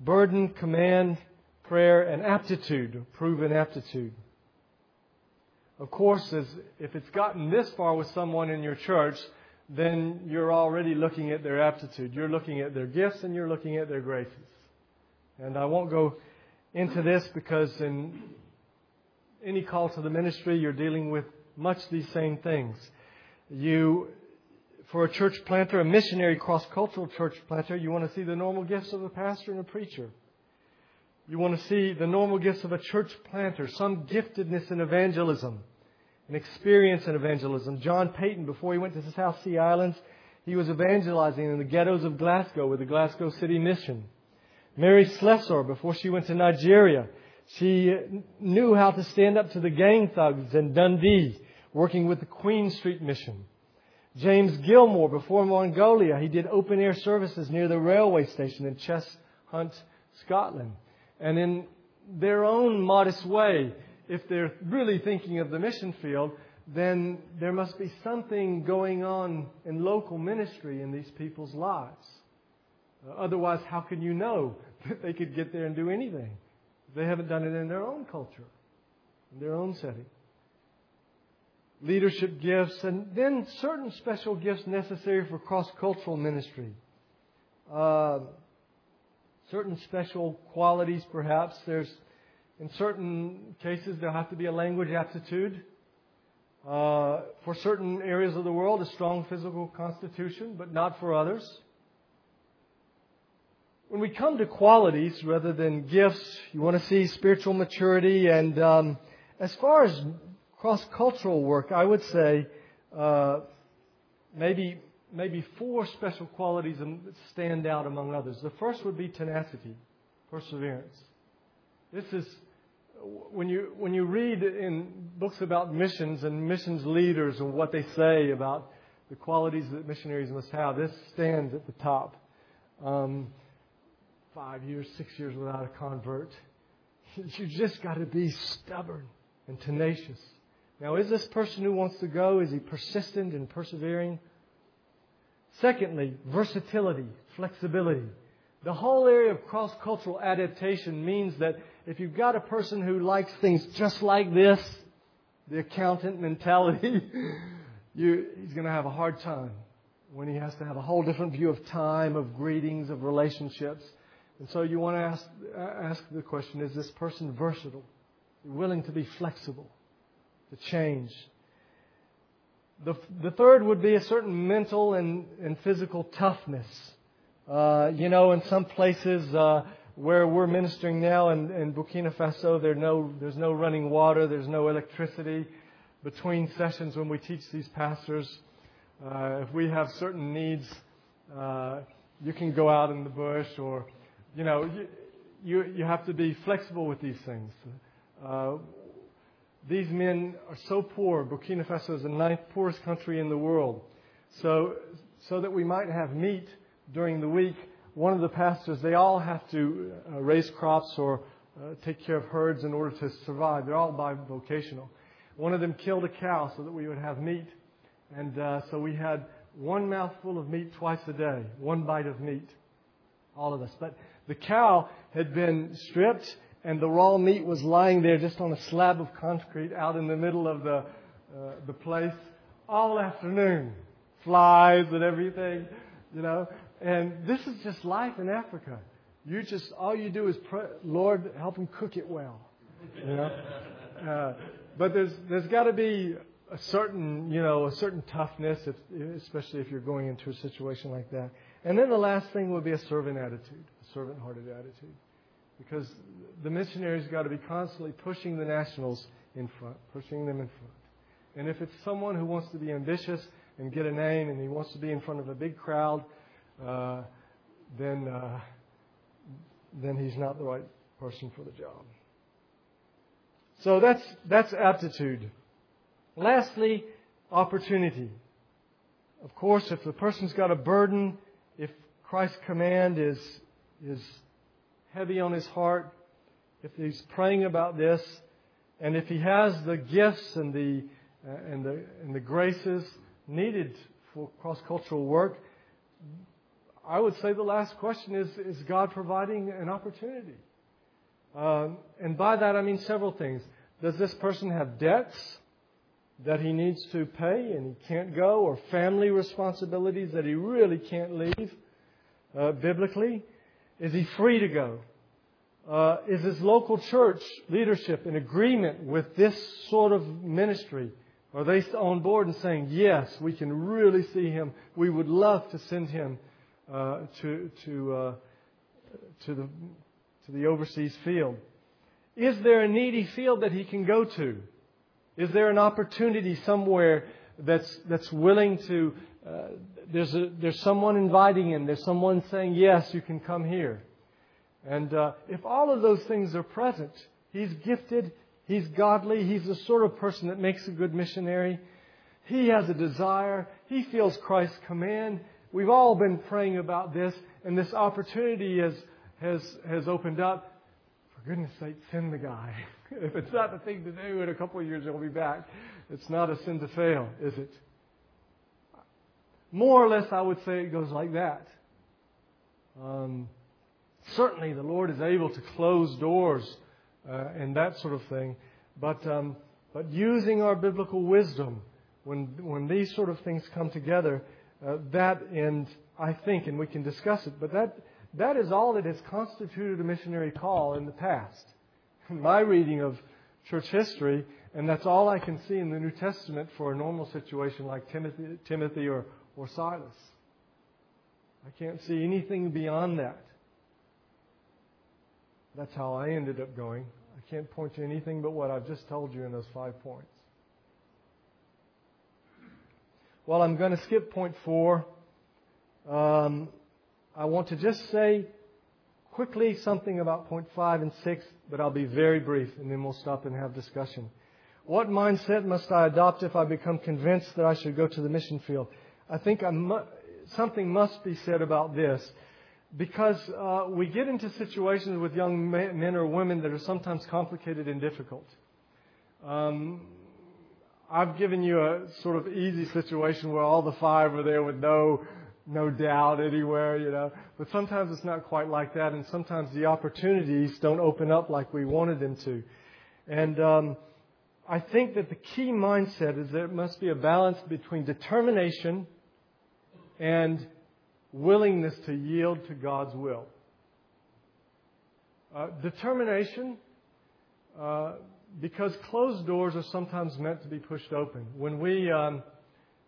burden, command, prayer, and aptitude, proven aptitude. Of course, if it's gotten this far with someone in your church, then you're already looking at their aptitude. You're looking at their gifts and you're looking at their graces. And I won't go into this because in any call to the ministry, you're dealing with much these same things. You, for a church planter, a missionary cross-cultural church planter, you want to see the normal gifts of a pastor and a preacher. You want to see the normal gifts of a church planter, some giftedness in evangelism, an experience in evangelism. John Paton, before he went to the South Sea Islands, he was evangelizing in the ghettos of Glasgow with the Glasgow City Mission. Mary Slessor, before she went to Nigeria, she knew how to stand up to the gang thugs in Dundee, working with the Queen Street Mission. James Gilmour, before Mongolia, he did open air services near the railway station in Cheshunt, Scotland. And in their own modest way, if they're really thinking of the mission field, then there must be something going on in local ministry in these people's lives. Uh, otherwise, how can you know that they could get there and do anything? They haven't done it in their own culture, in their own setting. Leadership gifts, and then certain special gifts necessary for cross cultural ministry. Uh, certain special qualities, perhaps. There's, in certain cases, there'll have to be a language aptitude. Uh, for certain areas of the world, a strong physical constitution, but not for others. When we come to qualities rather than gifts, you want to see spiritual maturity. And um, as far as cross cultural work, I would say uh, maybe maybe four special qualities that stand out among others. The first would be tenacity, perseverance. This is when you when you read in books about missions and missions leaders and what they say about the qualities that missionaries must have. This stands at the top. Um, five years, six years without a convert. You just got to be stubborn and tenacious. Now, is this person who wants to go? Is he persistent and persevering? Secondly, versatility, flexibility. The whole area of cross cultural adaptation means that if you've got a person who likes things just like this, the accountant mentality, you, he's going to have a hard time when he has to have a whole different view of time, of greetings, of relationships. And so you want to ask, uh, ask the question is this person versatile? Willing to be flexible, to change, the, the third would be a certain mental and, and physical toughness. Uh, you know, in some places uh, where we're ministering now in, in Burkina Faso, there no, there's no running water, there's no electricity. Between sessions when we teach these pastors, uh, if we have certain needs, uh, you can go out in the bush or, you know, you, you, you have to be flexible with these things. These men are so poor. Burkina Faso is the ninth poorest country in the world. So, so that we might have meat during the week, one of the pastors, they all have to uh, raise crops or, uh, take care of herds in order to survive. They're all bivocational. One of them killed a cow so that we would have meat. And uh, so we had one mouthful of meat twice a day, one bite of meat, all of us. But the cow had been stripped, and the raw meat was lying there just on a slab of concrete out in the middle of the, uh, the place all afternoon. Flies and everything, you know. And this is just life in Africa. You just, all you do is, pray, Lord, help him cook it well. You know? Uh, but there's, there's got to be a certain, you know, a certain toughness, if, especially if you're going into a situation like that. And then the last thing would be a servant attitude, a servant-hearted attitude. Because the missionaries got to be constantly pushing the nationals in front, pushing them in front. And if it's someone who wants to be ambitious and get a name and he wants to be in front of a big crowd, uh, then, uh, then he's not the right person for the job. So that's, that's aptitude. Lastly, opportunity. Of course, if the person's got a burden, if Christ's command is, is heavy on his heart, if he's praying about this, and if he has the gifts and the, uh, and the, and the graces needed for cross-cultural work, I would say the last question is, is God providing an opportunity? Um, and by that I mean several things. Does this person have debts that he needs to pay and he can't go, or family responsibilities that he really can't leave uh, biblically? Is he free to go? Uh, is his local church leadership in agreement with this sort of ministry? Are they on board and saying, yes, we can really see him. We would love to send him uh, to, to, uh, to, the, to the overseas field? Is there a needy field that he can go to? Is there an opportunity somewhere that's, that's willing to, uh, there's, a, there's someone inviting him, there's someone saying, yes, you can come here. And uh, if all of those things are present, he's gifted, he's godly, he's the sort of person that makes a good missionary. He has a desire, he feels Christ's command. We've all been praying about this, and this opportunity has, has, has opened up For goodness sake, send the guy. if it's not the thing to do, in a couple of years he'll be back. It's not a sin to fail, is it? More or less, I would say it goes like that. Um, certainly, the Lord is able to close doors uh, and that sort of thing, but um, but using our biblical wisdom when when these sort of things come together, uh, that and I think, and we can discuss it, but that that is all that has constituted a missionary call in the past. In my reading of church history, and that's all I can see in the New Testament for a normal situation like Timothy, Timothy or, or Silas. I can't see anything beyond that. That's how I ended up going. I can't point to anything but what I've just told you in those five points. Well, I'm going to skip point four. Um, I want to just say quickly something about point five and six, but I'll be very brief and then we'll stop and have discussion. What mindset must I adopt if I become convinced that I should go to the mission field? I think I mu- something must be said about this because uh, we get into situations with young men or women that are sometimes complicated and difficult. Um, I've given you a sort of easy situation where all the five are there with no no doubt anywhere, you know. But sometimes it's not quite like that, and sometimes the opportunities don't open up like we wanted them to. And um, I think that the key mindset is there must be a balance between determination and willingness to yield to God's will. Uh, determination, uh, because closed doors are sometimes meant to be pushed open. When we um,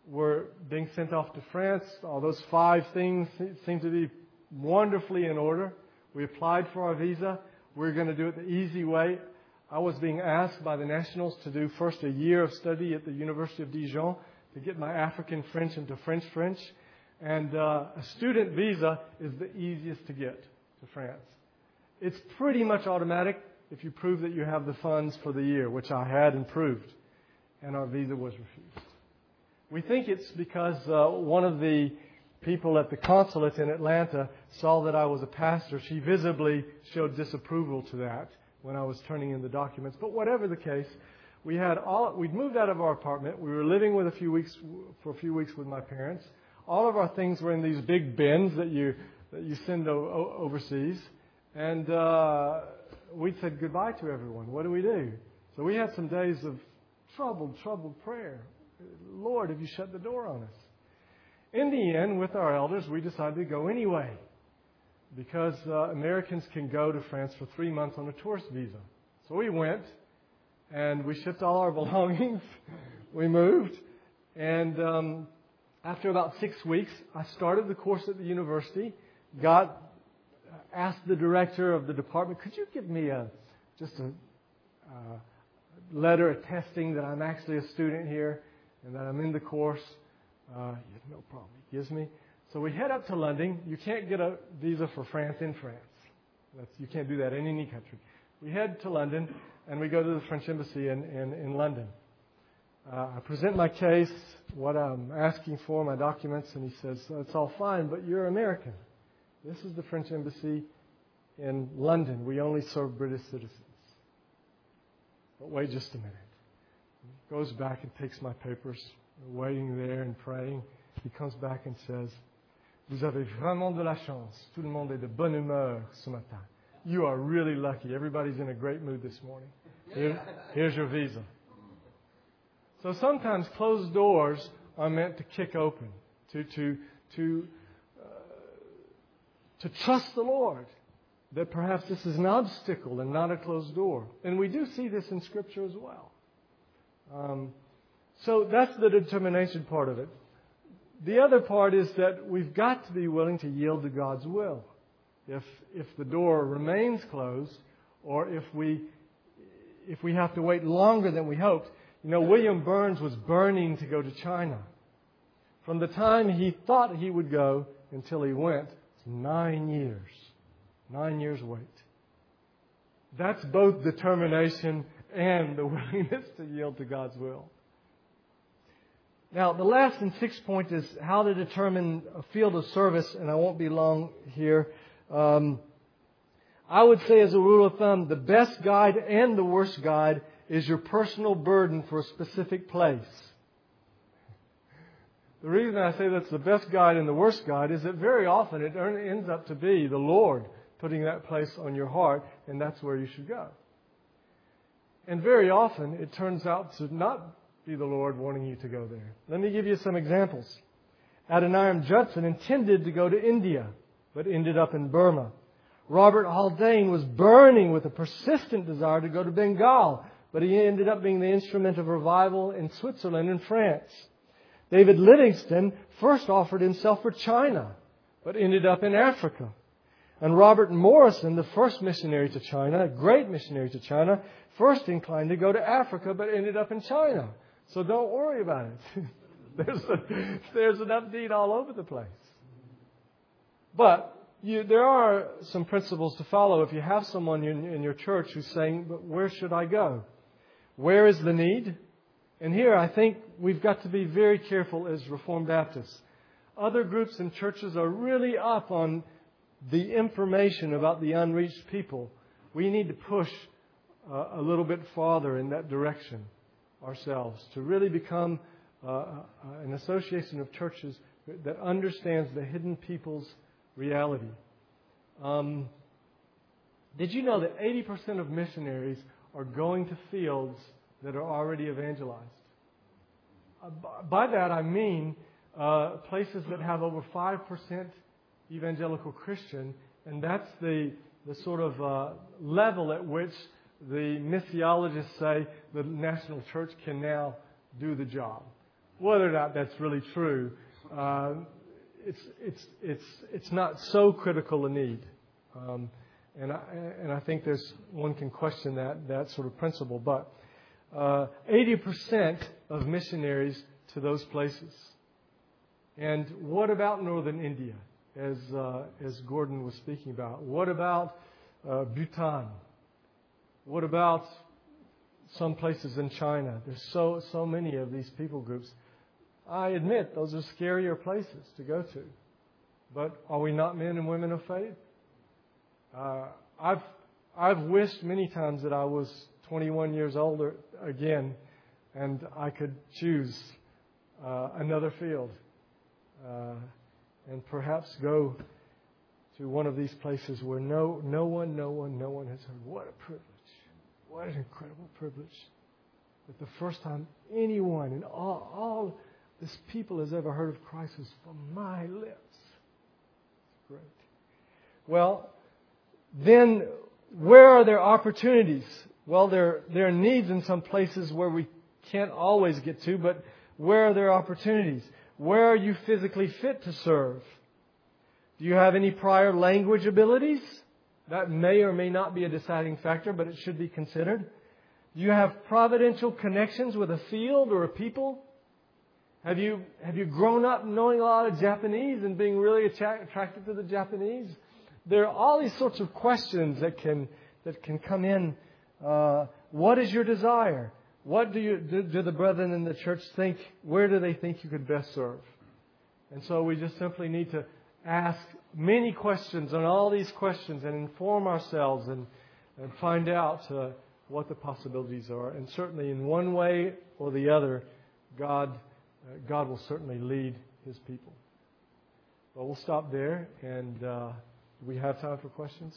were being sent off to France. All those five things seemed to be wonderfully in order. We applied for our visa. We are going to do it the easy way. I was being asked by the nationals to do first a year of study at the University of Dijon to get my African French into French French. And uh, a student visa is the easiest to get to France. It's pretty much automatic if you prove that you have the funds for the year, which I had and proved. And our visa was refused. We think it's because uh, one of the people at the consulate in Atlanta saw that I was a pastor. She visibly showed disapproval to that when I was turning in the documents. But whatever the case, we had all, we'd moved out of our apartment. We were living with a few weeks, for a few weeks with my parents. All of our things were in these big bins that you, that you send o- overseas. And, uh, we'd said goodbye to everyone. What do we do? So we had some days of troubled, troubled prayer. Lord, have you shut the door on us? In the end, with our elders, we decided to go anyway because uh, Americans can go to France for three months on a tourist visa. So we went and we shipped all our belongings. we moved. And um, after about six weeks, I started the course at the university, got asked the director of the department, could you give me a just a uh, letter attesting that I'm actually a student here and that I'm in the course? Uh, no problem. He gives me. So we head up to London. You can't get a visa for France in France. That's, you can't do that in any country. We head to London and we go to the French embassy in, in, in London. Uh, I present my case, what I'm asking for, my documents, and he says, It's all fine, but you're American. This is the French embassy in London. We only serve British citizens. But wait just a minute. He goes back and takes my papers, waiting there and praying. He comes back and says, Vous avez vraiment de la chance. Tout le monde est de bonne humeur ce matin. You are really lucky. Everybody's in a great mood this morning. Here, here's your visa. So sometimes closed doors are meant to kick open, to, to, to, uh, to trust the Lord that perhaps this is an obstacle and not a closed door. And we do see this in Scripture as well. Um, so that's the determination part of it. The other part is that we've got to be willing to yield to God's will. If, if the door remains closed, or if we, if we have to wait longer than we hoped, you know, William Burns was burning to go to China. From the time he thought he would go until he went, it's nine years. Nine years wait. That's both determination and the willingness to yield to God's will. Now, the last and sixth point is how to determine a field of service, and I won't be long here. Um, I would say, as a rule of thumb, the best guide and the worst guide is your personal burden for a specific place. The reason I say that's the best guide and the worst guide is that very often it ends up to be the Lord putting that place on your heart, and that's where you should go. And very often it turns out to not be the Lord wanting you to go there. Let me give you some examples. Adoniram Judson intended to go to India, but ended up in Burma. Robert Haldane was burning with a persistent desire to go to Bengal, but he ended up being the instrument of revival in Switzerland and France. David Livingstone first offered himself for China, but ended up in Africa. And Robert Morrison, the first missionary to China, a great missionary to China, first inclined to go to Africa, but ended up in China. So don't worry about it. there's, a, there's all over the place. But you, there are some principles to follow if you have someone in, in your church who's saying, but where should I go? Where is the need? And here I think we've got to be very careful as Reformed Baptists. Other groups and churches are really up on the information about the unreached people. We need to push uh, a little bit farther in that direction ourselves, to really become uh, uh, an association of churches that understands the hidden people's reality. Um, did you know that 80% of missionaries are going to fields that are already evangelized? Uh, by that I mean uh, places that have over 5% evangelical Christian, and that's the, the sort of uh, level at which the missiologists say the national church can now do the job. Whether or not that's really true, uh, it's, it's, it's, it's not so critical a need. Um, and, I, and I think there's, one can question that, that sort of principle. But uh, 80% of missionaries to those places. And what about northern India, as, uh, as Gordon was speaking about? What about uh, Bhutan? What about some places in China? There's so, so many of these people groups. I admit those are scarier places to go to. But are we not men and women of faith? Uh, I've, I've wished many times that I was 21 years older again and I could choose uh, another field uh, and perhaps go to one of these places where no, no one, no one, no one has heard. What a privilege. What an incredible privilege. That the first time anyone in all, all this people has ever heard of Christ was from my lips. It's great. Well, then where are there opportunities? Well, there, there are needs in some places where we can't always get to, but where are there opportunities? Where are you physically fit to serve? Do you have any prior language abilities? That may or may not be a deciding factor, but it should be considered. Do you have providential connections with a field or a people? Have you, have you grown up knowing a lot of Japanese and being really attracted to the Japanese? There are all these sorts of questions that can, that can come in. Uh, what is your desire? What do, you, do, do the brethren in the church think? Where do they think you could best serve? And so we just simply need to ask many questions on all these questions and inform ourselves and, and find out uh, what the possibilities are. And certainly, in one way or the other, God, uh, God will certainly lead His people. But we'll stop there, and uh, do we have time for questions?